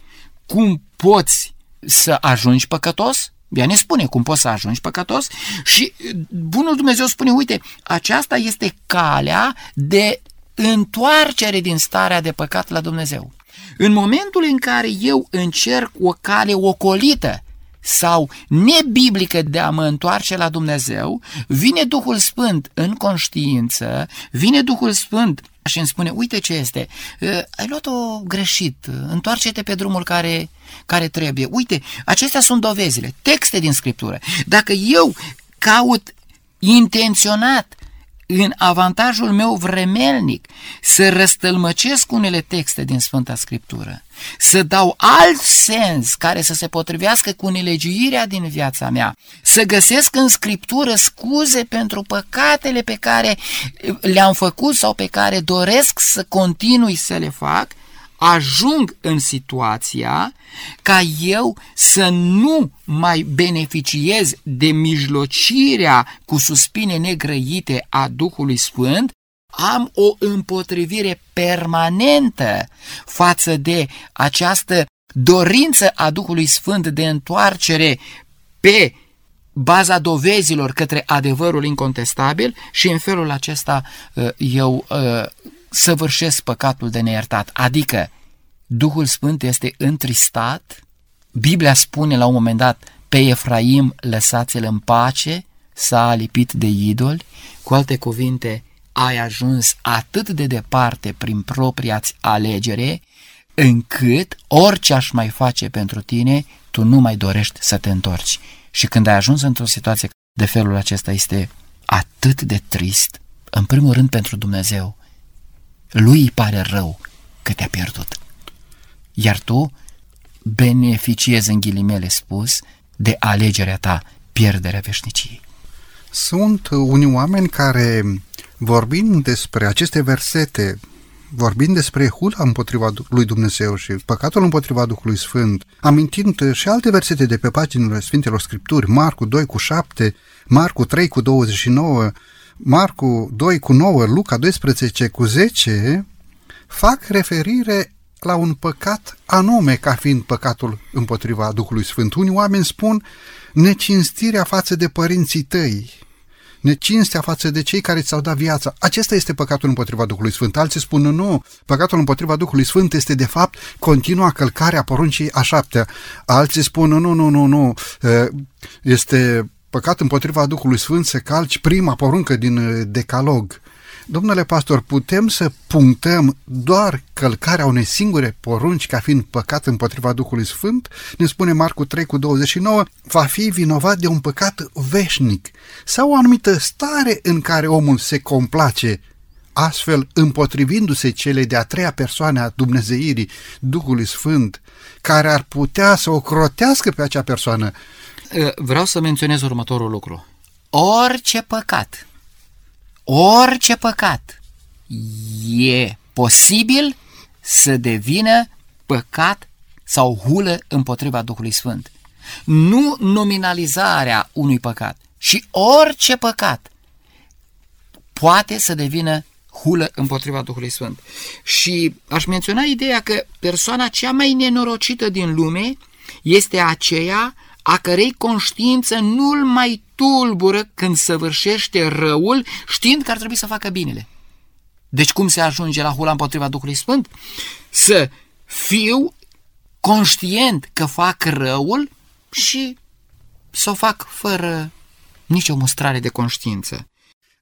[SPEAKER 3] Cum poți să ajungi păcătos? Ea ne spune cum poți să ajungi păcătos și Bunul Dumnezeu spune, uite, aceasta este calea de întoarcere din starea de păcat la Dumnezeu. În momentul în care eu încerc o cale ocolită sau nebiblică de a mă întoarce la Dumnezeu, vine Duhul Sfânt în conștiință, vine Duhul Sfânt și îmi spune, uite ce este, ai luat-o greșit, întoarce-te pe drumul care, care trebuie. Uite, acestea sunt dovezile, texte din Scriptură. Dacă eu caut intenționat în avantajul meu vremelnic să răstălmăcesc unele texte din Sfânta Scriptură, să dau alt sens care să se potrivească cu nelegiuirea din viața mea, să găsesc în Scriptură scuze pentru păcatele pe care le-am făcut sau pe care doresc să continui să le fac, ajung în situația ca eu să nu mai beneficiez de mijlocirea cu suspine negrăite a Duhului Sfânt, am o împotrivire permanentă față de această dorință a Duhului Sfânt de întoarcere pe baza dovezilor către adevărul incontestabil și în felul acesta uh, eu uh, săvârșesc păcatul de neiertat. Adică Duhul Sfânt este întristat, Biblia spune la un moment dat, pe Efraim lăsați-l în pace, s-a alipit de idoli, cu alte cuvinte, ai ajuns atât de departe prin propria alegere, încât orice aș mai face pentru tine, tu nu mai dorești să te întorci. Și când ai ajuns într-o situație de felul acesta este atât de trist, în primul rând pentru Dumnezeu, lui îi pare rău că te-a pierdut. Iar tu beneficiezi în ghilimele spus de alegerea ta, pierderea veșniciei.
[SPEAKER 2] Sunt unii oameni care, vorbind despre aceste versete, vorbind despre hula împotriva lui Dumnezeu și păcatul împotriva Duhului Sfânt, amintind și alte versete de pe paginile Sfintelor Scripturi, Marcu 2 cu 7, Marcu 3 cu 29, Marcu 2 cu 9, Luca 12 cu 10, fac referire la un păcat anume ca fiind păcatul împotriva Duhului Sfânt. Unii oameni spun necinstirea față de părinții tăi, necinstea față de cei care ți-au dat viața. Acesta este păcatul împotriva Duhului Sfânt. Alții spun nu, păcatul împotriva Duhului Sfânt este de fapt continua călcarea poruncii a șaptea. Alții spun nu, nu, nu, nu, este păcat împotriva Duhului Sfânt să calci prima poruncă din decalog. Domnule pastor, putem să punctăm doar călcarea unei singure porunci ca fiind păcat împotriva Duhului Sfânt? Ne spune Marcu 3 cu 29, va fi vinovat de un păcat veșnic sau o anumită stare în care omul se complace astfel împotrivindu-se cele de-a treia persoane a Dumnezeirii, Duhului Sfânt, care ar putea să o crotească pe acea persoană.
[SPEAKER 3] Vreau să menționez următorul lucru. Orice păcat orice păcat e posibil să devină păcat sau hulă împotriva Duhului Sfânt. Nu nominalizarea unui păcat, și orice păcat poate să devină hulă împotriva Duhului Sfânt. Și aș menționa ideea că persoana cea mai nenorocită din lume este aceea a cărei conștiință nu-l mai tulbură când săvârșește răul, știind că ar trebui să facă binele. Deci cum se ajunge la hula împotriva Duhului Sfânt? Să fiu conștient că fac răul și să o fac fără nicio mustrare de conștiință.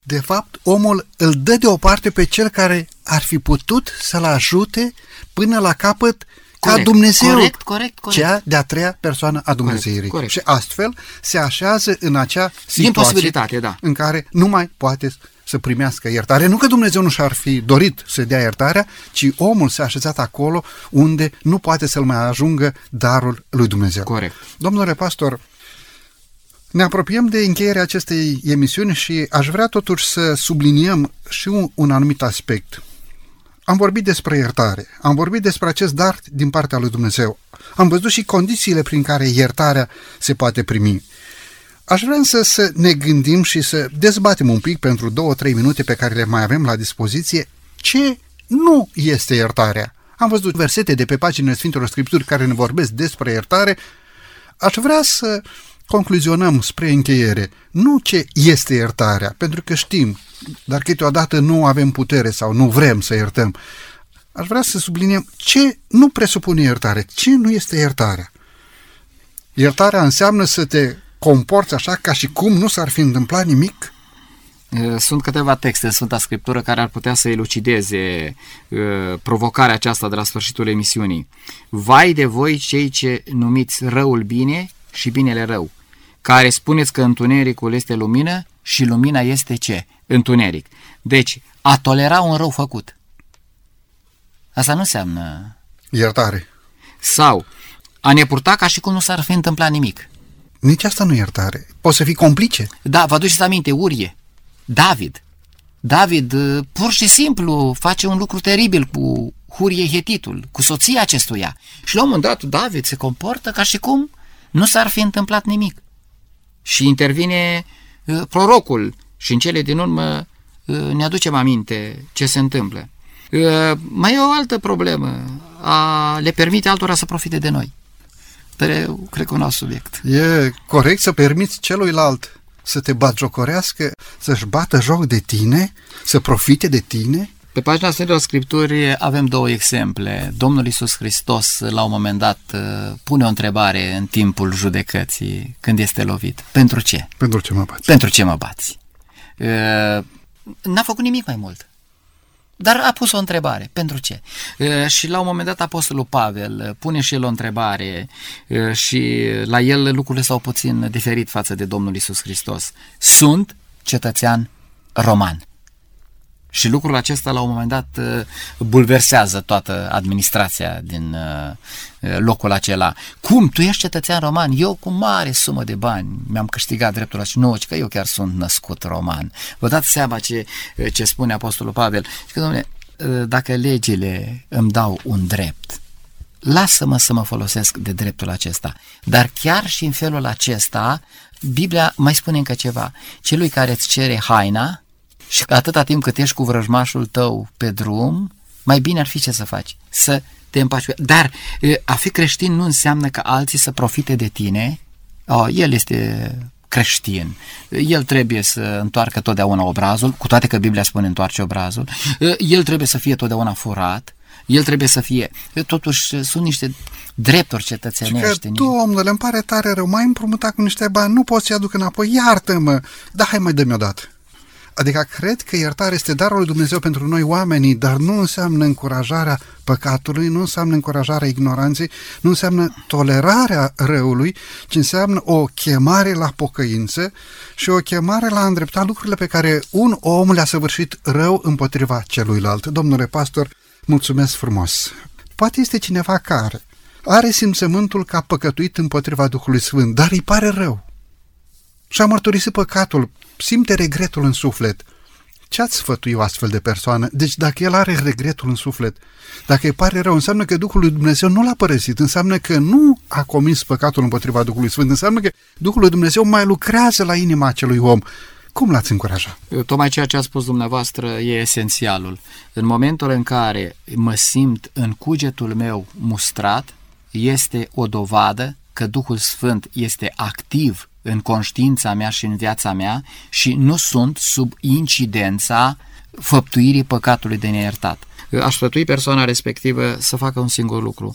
[SPEAKER 2] De fapt, omul îl dă deoparte pe cel care ar fi putut să-l ajute până la capăt ca Dumnezeu,
[SPEAKER 3] corect, corect, corect.
[SPEAKER 2] cea de-a treia persoană a Dumnezeirii. Corect, corect. Și astfel se așează în acea situație
[SPEAKER 3] da.
[SPEAKER 2] în care nu mai poate să primească iertare. Nu că Dumnezeu nu și-ar fi dorit să dea iertarea, ci omul s-a așezat acolo unde nu poate să-l mai ajungă darul lui Dumnezeu.
[SPEAKER 3] Corect.
[SPEAKER 2] Domnule pastor, ne apropiem de încheierea acestei emisiuni și aș vrea totuși să subliniem și un, un anumit aspect. Am vorbit despre iertare, am vorbit despre acest dar din partea lui Dumnezeu, am văzut și condițiile prin care iertarea se poate primi. Aș vrea însă să ne gândim și să dezbatem un pic pentru două-trei minute pe care le mai avem la dispoziție ce nu este iertarea. Am văzut versete de pe paginile Sfintelor Scripturi care ne vorbesc despre iertare. Aș vrea să concluzionăm spre încheiere nu ce este iertarea, pentru că știm, dar câteodată nu avem putere sau nu vrem să iertăm. Aș vrea să subliniem ce nu presupune iertare, ce nu este iertarea. Iertarea înseamnă să te comporți așa ca și cum nu s-ar fi întâmplat nimic?
[SPEAKER 3] Sunt câteva texte în Sfânta Scriptură care ar putea să elucideze uh, provocarea aceasta de la sfârșitul emisiunii. Vai de voi cei ce numiți răul bine și binele rău, care spuneți că întunericul este lumină și lumina este ce? Întuneric. Deci, a tolera un rău făcut. Asta nu înseamnă...
[SPEAKER 2] Iertare.
[SPEAKER 3] Sau a ne purta ca și cum nu s-ar fi întâmplat nimic.
[SPEAKER 2] Nici asta nu iertare. Poți să fii complice.
[SPEAKER 3] Da, vă aduceți aminte, Urie, David. David uh, pur și simplu face un lucru teribil cu Hurie Hetitul, cu soția acestuia. Și la un moment dat David se comportă ca și cum nu s-ar fi întâmplat nimic. Și intervine uh, prorocul și în cele din urmă uh, ne aducem aminte ce se întâmplă. Uh, mai e o altă problemă, a le permite altora să profite de noi. Dar cred că un alt subiect.
[SPEAKER 2] E corect să permiți celuilalt să te batjocorească, să-și bată joc de tine, să profite de tine?
[SPEAKER 3] Pe pagina Sfântelor Scripturi avem două exemple. Domnul Isus Hristos, la un moment dat, uh, pune o întrebare în timpul judecății, când este lovit. Pentru ce?
[SPEAKER 2] Pentru ce mă bați?
[SPEAKER 3] Pentru ce mă bați? Uh, n-a făcut nimic mai mult. Dar a pus o întrebare. Pentru ce? Uh, și la un moment dat Apostolul Pavel pune și el o întrebare și la el lucrurile s-au puțin diferit față de Domnul Isus Hristos. Sunt cetățean roman. Și lucrul acesta la un moment dat uh, bulversează toată administrația din uh, uh, locul acela. Cum? Tu ești cetățean roman? Eu cu mare sumă de bani mi-am câștigat dreptul ăla și nu, că eu chiar sunt născut roman. Vă dați seama ce, ce spune Apostolul Pavel? Și că, domnule, dacă legile îmi dau un drept, lasă-mă să mă folosesc de dreptul acesta. Dar chiar și în felul acesta, Biblia mai spune încă ceva. Celui care îți cere haina, și atâta timp cât ești cu vrăjmașul tău pe drum, mai bine ar fi ce să faci, să te împaci. Dar a fi creștin nu înseamnă că alții să profite de tine. Oh, el este creștin. El trebuie să întoarcă totdeauna obrazul, cu toate că Biblia spune întoarce obrazul. El trebuie să fie totdeauna furat. El trebuie să fie. Totuși sunt niște drepturi cetățenești.
[SPEAKER 2] Că, domnule, îmi pare tare rău, mai împrumutat cu niște bani, nu poți să-i aduc înapoi, iartă-mă, da, hai mai dă-mi o dată. Adică cred că iertarea este darul lui Dumnezeu pentru noi oamenii, dar nu înseamnă încurajarea păcatului, nu înseamnă încurajarea ignoranței, nu înseamnă tolerarea răului, ci înseamnă o chemare la pocăință și o chemare la a îndrepta lucrurile pe care un om le-a săvârșit rău împotriva celuilalt. Domnule pastor, mulțumesc frumos! Poate este cineva care are simțământul ca păcătuit împotriva Duhului Sfânt, dar îi pare rău. Și-a mărturisit păcatul, simte regretul în suflet. Ce ați sfătui o astfel de persoană? Deci dacă el are regretul în suflet, dacă îi pare rău, înseamnă că Duhul lui Dumnezeu nu l-a părăsit, înseamnă că nu a comis păcatul împotriva Duhului Sfânt, înseamnă că Duhul lui Dumnezeu mai lucrează la inima acelui om. Cum l-ați încuraja?
[SPEAKER 3] Tocmai ceea ce a spus dumneavoastră e esențialul. În momentul în care mă simt în cugetul meu mustrat, este o dovadă că Duhul Sfânt este activ în conștiința mea și în viața mea și nu sunt sub incidența făptuirii păcatului de neiertat. Aș sfătui persoana respectivă să facă un singur lucru,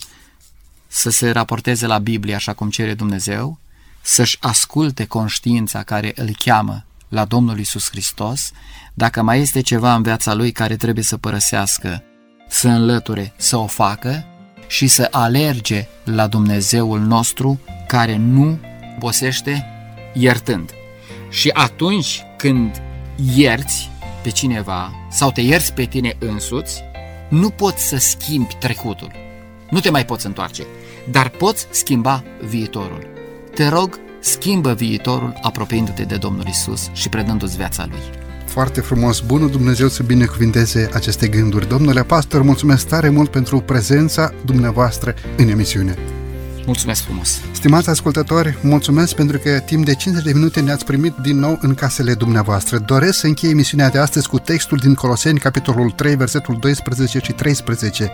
[SPEAKER 3] să se raporteze la Biblie așa cum cere Dumnezeu, să-și asculte conștiința care îl cheamă la Domnul Isus Hristos, dacă mai este ceva în viața lui care trebuie să părăsească, să înlăture, să o facă și să alerge la Dumnezeul nostru care nu obosește iertând. Și atunci când ierți pe cineva sau te ierți pe tine însuți, nu poți să schimbi trecutul. Nu te mai poți întoarce, dar poți schimba viitorul. Te rog, schimbă viitorul apropiindu-te de Domnul Isus și predându-ți viața Lui.
[SPEAKER 2] Foarte frumos, bunul Dumnezeu să binecuvinteze aceste gânduri. Domnule pastor, mulțumesc tare mult pentru prezența dumneavoastră în emisiune.
[SPEAKER 3] Mulțumesc frumos!
[SPEAKER 2] Stimați ascultători, mulțumesc pentru că timp de 50 de minute ne-ați primit din nou în casele dumneavoastră. Doresc să închei emisiunea de astăzi cu textul din Coloseni, capitolul 3, versetul 12 și 13.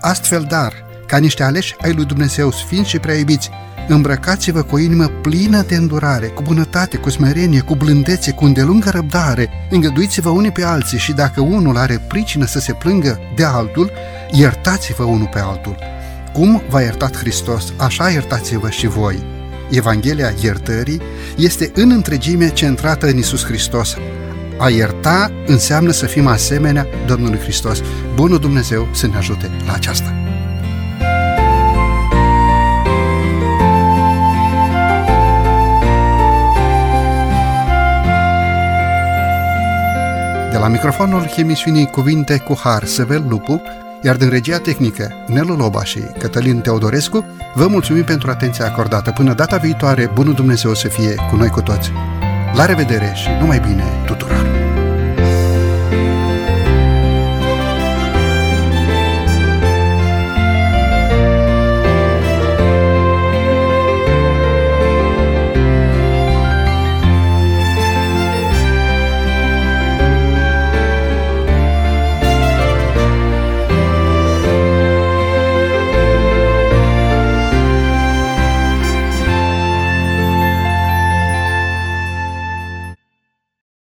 [SPEAKER 2] Astfel, dar, ca niște aleși ai lui Dumnezeu sfinți și prea iubiți, îmbrăcați-vă cu o inimă plină de îndurare, cu bunătate, cu smerenie, cu blândețe, cu îndelungă răbdare, îngăduiți-vă unii pe alții și dacă unul are pricină să se plângă de altul, iertați-vă unul pe altul. Cum v-a iertat Hristos, așa iertați-vă și voi. Evanghelia iertării este în întregime centrată în Isus Hristos. A ierta înseamnă să fim asemenea Domnului Hristos. Bunul Dumnezeu să ne ajute la aceasta. La microfonul emisiunii Cuvinte cu Har, Sevel Lupu, iar din regia tehnică Nelu Loba și Cătălin Teodorescu, vă mulțumim pentru atenția acordată. Până data viitoare, bunul Dumnezeu să fie cu noi cu toți. La revedere și numai bine tuturor!